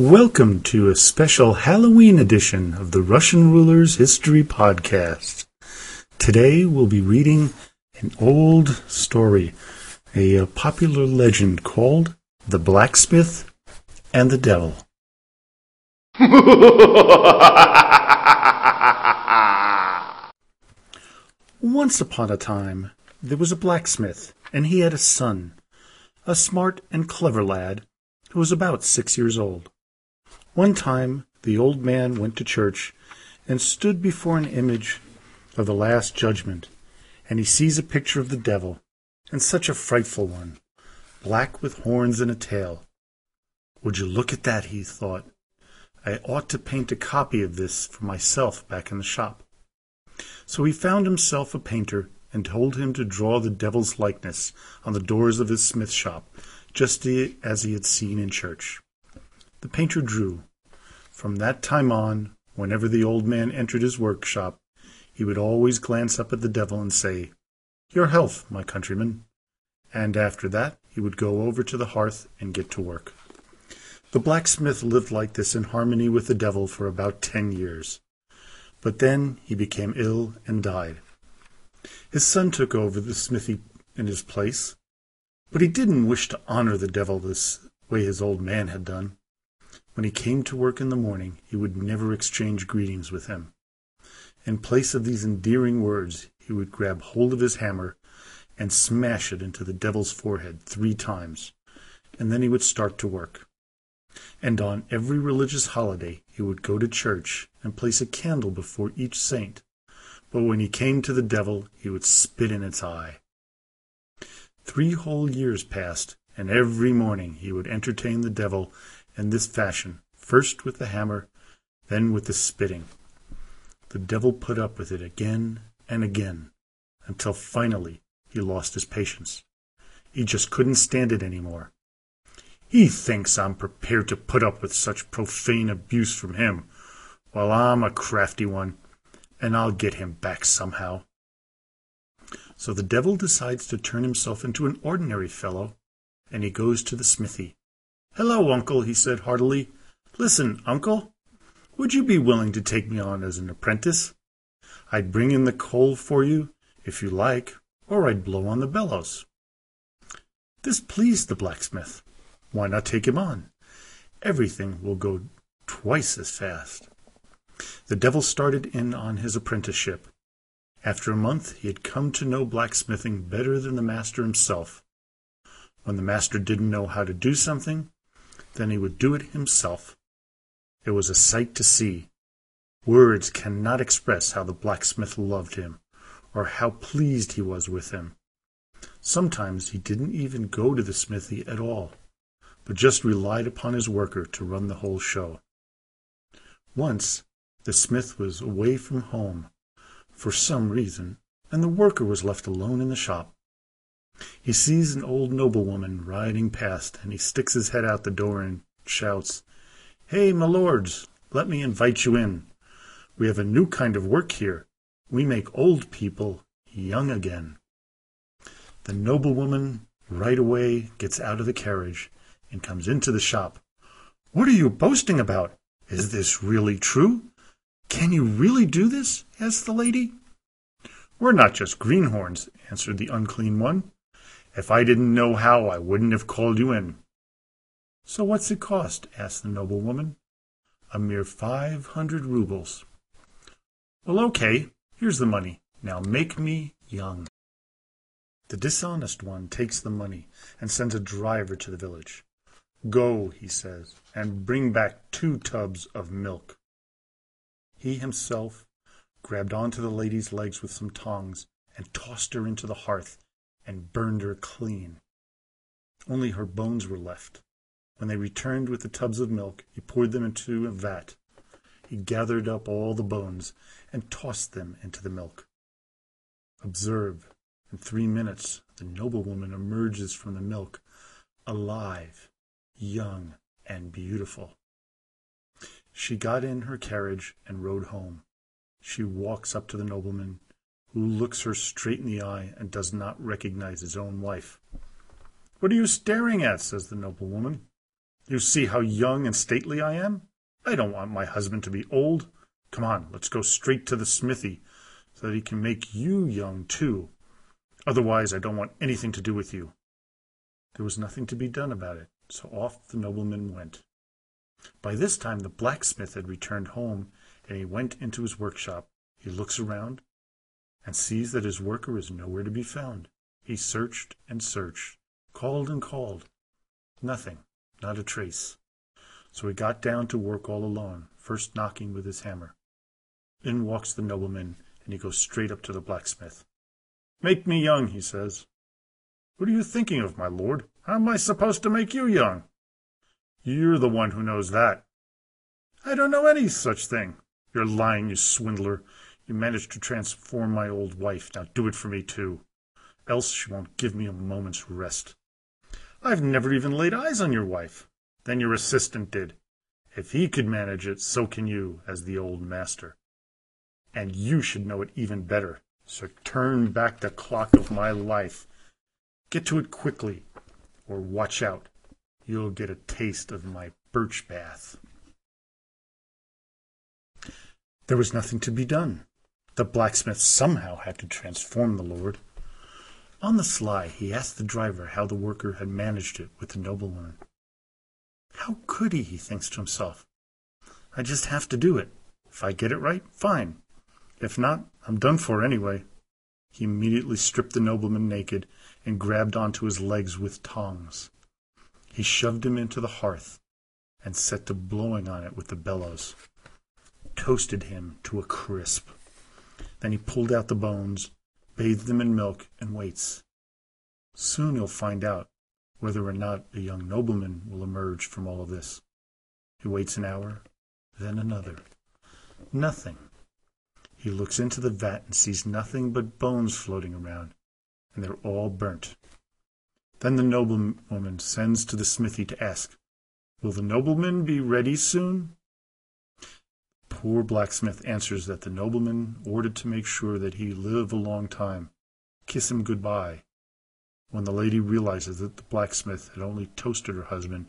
Welcome to a special Halloween edition of the Russian Rulers History Podcast. Today we'll be reading an old story, a, a popular legend called The Blacksmith and the Devil. Once upon a time, there was a blacksmith, and he had a son, a smart and clever lad who was about six years old. One time the old man went to church and stood before an image of the Last Judgment, and he sees a picture of the devil, and such a frightful one, black with horns and a tail. Would you look at that, he thought. I ought to paint a copy of this for myself back in the shop. So he found himself a painter and told him to draw the devil's likeness on the doors of his smith shop, just as he had seen in church. The painter drew. From that time on, whenever the old man entered his workshop, he would always glance up at the devil and say, Your health, my countryman. And after that he would go over to the hearth and get to work. The blacksmith lived like this in harmony with the devil for about ten years. But then he became ill and died. His son took over the smithy in his place, but he didn't wish to honor the devil this way his old man had done. When he came to work in the morning, he would never exchange greetings with him. In place of these endearing words, he would grab hold of his hammer and smash it into the devil's forehead three times, and then he would start to work. And on every religious holiday he would go to church and place a candle before each saint, but when he came to the devil he would spit in its eye. Three whole years passed, and every morning he would entertain the devil in this fashion, first with the hammer, then with the spitting. The devil put up with it again and again, until finally he lost his patience. He just couldn't stand it any more. He thinks I'm prepared to put up with such profane abuse from him. Well, I'm a crafty one, and I'll get him back somehow. So the devil decides to turn himself into an ordinary fellow, and he goes to the smithy. Hello, uncle, he said heartily. Listen, uncle, would you be willing to take me on as an apprentice? I'd bring in the coal for you, if you like, or I'd blow on the bellows. This pleased the blacksmith. Why not take him on? Everything will go twice as fast. The devil started in on his apprenticeship. After a month he had come to know blacksmithing better than the master himself. When the master didn't know how to do something, then he would do it himself. It was a sight to see. Words cannot express how the blacksmith loved him, or how pleased he was with him. Sometimes he didn't even go to the smithy at all, but just relied upon his worker to run the whole show. Once the smith was away from home for some reason, and the worker was left alone in the shop. He sees an old noblewoman riding past, and he sticks his head out the door and shouts, Hey, my lords, let me invite you in. We have a new kind of work here. We make old people young again. The noblewoman right away gets out of the carriage and comes into the shop. What are you boasting about? Is this really true? Can you really do this? asked the lady. We're not just greenhorns, answered the unclean one. If I didn't know how, I wouldn't have called you in. So what's it cost? asked the noblewoman. A mere five hundred roubles. Well, okay, here's the money. Now make me young. The dishonest one takes the money and sends a driver to the village. Go, he says, and bring back two tubs of milk. He himself grabbed onto the lady's legs with some tongs and tossed her into the hearth and burned her clean. Only her bones were left. When they returned with the tubs of milk, he poured them into a vat. He gathered up all the bones and tossed them into the milk. Observe, in three minutes the noblewoman emerges from the milk, alive, young, and beautiful. She got in her carriage and rode home. She walks up to the nobleman, who looks her straight in the eye and does not recognize his own wife. What are you staring at? says the noblewoman. You see how young and stately I am? I don't want my husband to be old. Come on, let's go straight to the smithy, so that he can make you young too. Otherwise, I don't want anything to do with you. There was nothing to be done about it, so off the nobleman went. By this time the blacksmith had returned home, and he went into his workshop. He looks around, and sees that his worker is nowhere to be found. He searched and searched, called and called. Nothing, not a trace. So he got down to work all alone, first knocking with his hammer. In walks the nobleman, and he goes straight up to the blacksmith. Make me young, he says. What are you thinking of, my lord? How am I supposed to make you young? You're the one who knows that. I don't know any such thing. You're lying, you swindler. You managed to transform my old wife. Now do it for me, too. Else she won't give me a moment's rest. I've never even laid eyes on your wife. Then your assistant did. If he could manage it, so can you, as the old master. And you should know it even better. So turn back the clock of my life. Get to it quickly, or watch out. You'll get a taste of my birch bath. There was nothing to be done. The blacksmith somehow had to transform the lord. On the sly, he asked the driver how the worker had managed it with the noblewoman. How could he, he thinks to himself. I just have to do it. If I get it right, fine. If not, I'm done for anyway. He immediately stripped the nobleman naked and grabbed onto his legs with tongs. He shoved him into the hearth and set to blowing on it with the bellows. Toasted him to a crisp. Then he pulled out the bones, bathed them in milk, and waits. Soon he'll find out whether or not a young nobleman will emerge from all of this. He waits an hour, then another. Nothing. He looks into the vat and sees nothing but bones floating around, and they're all burnt. Then the noblewoman sends to the smithy to ask, Will the nobleman be ready soon? Poor blacksmith answers that the nobleman ordered to make sure that he live a long time, kiss him good-bye, when the lady realizes that the blacksmith had only toasted her husband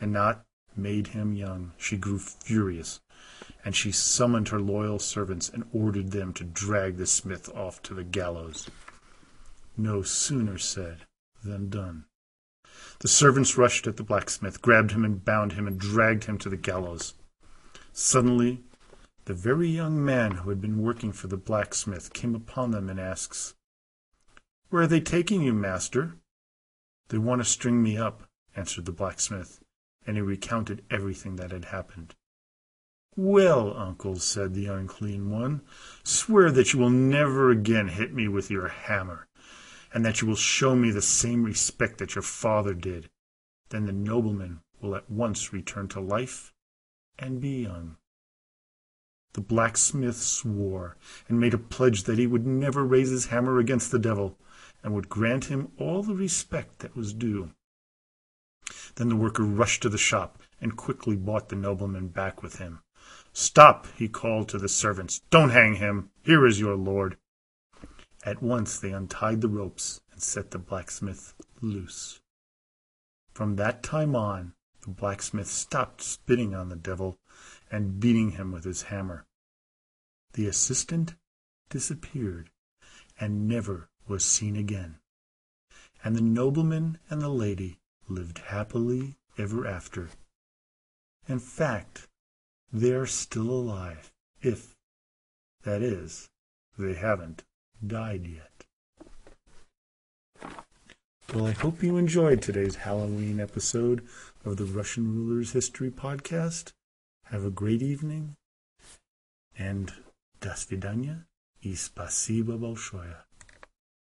and not made him young, she grew furious, and she summoned her loyal servants and ordered them to drag the smith off to the gallows. No sooner said than done. The servants rushed at the blacksmith, grabbed him and bound him, and dragged him to the gallows. Suddenly, the very young man who had been working for the blacksmith came upon them and asks, where are they taking you, master? They want to string me up, answered the blacksmith, and he recounted everything that had happened. Well, uncle, said the unclean one, swear that you will never again hit me with your hammer, and that you will show me the same respect that your father did. Then the nobleman will at once return to life and be young. The blacksmith swore and made a pledge that he would never raise his hammer against the devil, and would grant him all the respect that was due. Then the worker rushed to the shop and quickly brought the nobleman back with him. Stop, he called to the servants. Don't hang him. Here is your lord. At once they untied the ropes and set the blacksmith loose. From that time on, the blacksmith stopped spitting on the devil and beating him with his hammer. The assistant disappeared and never was seen again, and the nobleman and the lady lived happily ever after. In fact, they are still alive, if, that is, they haven't died yet. Well, I hope you enjoyed today's Halloween episode of the Russian Rulers History Podcast. Have a great evening, and до свидания и спасибо большое.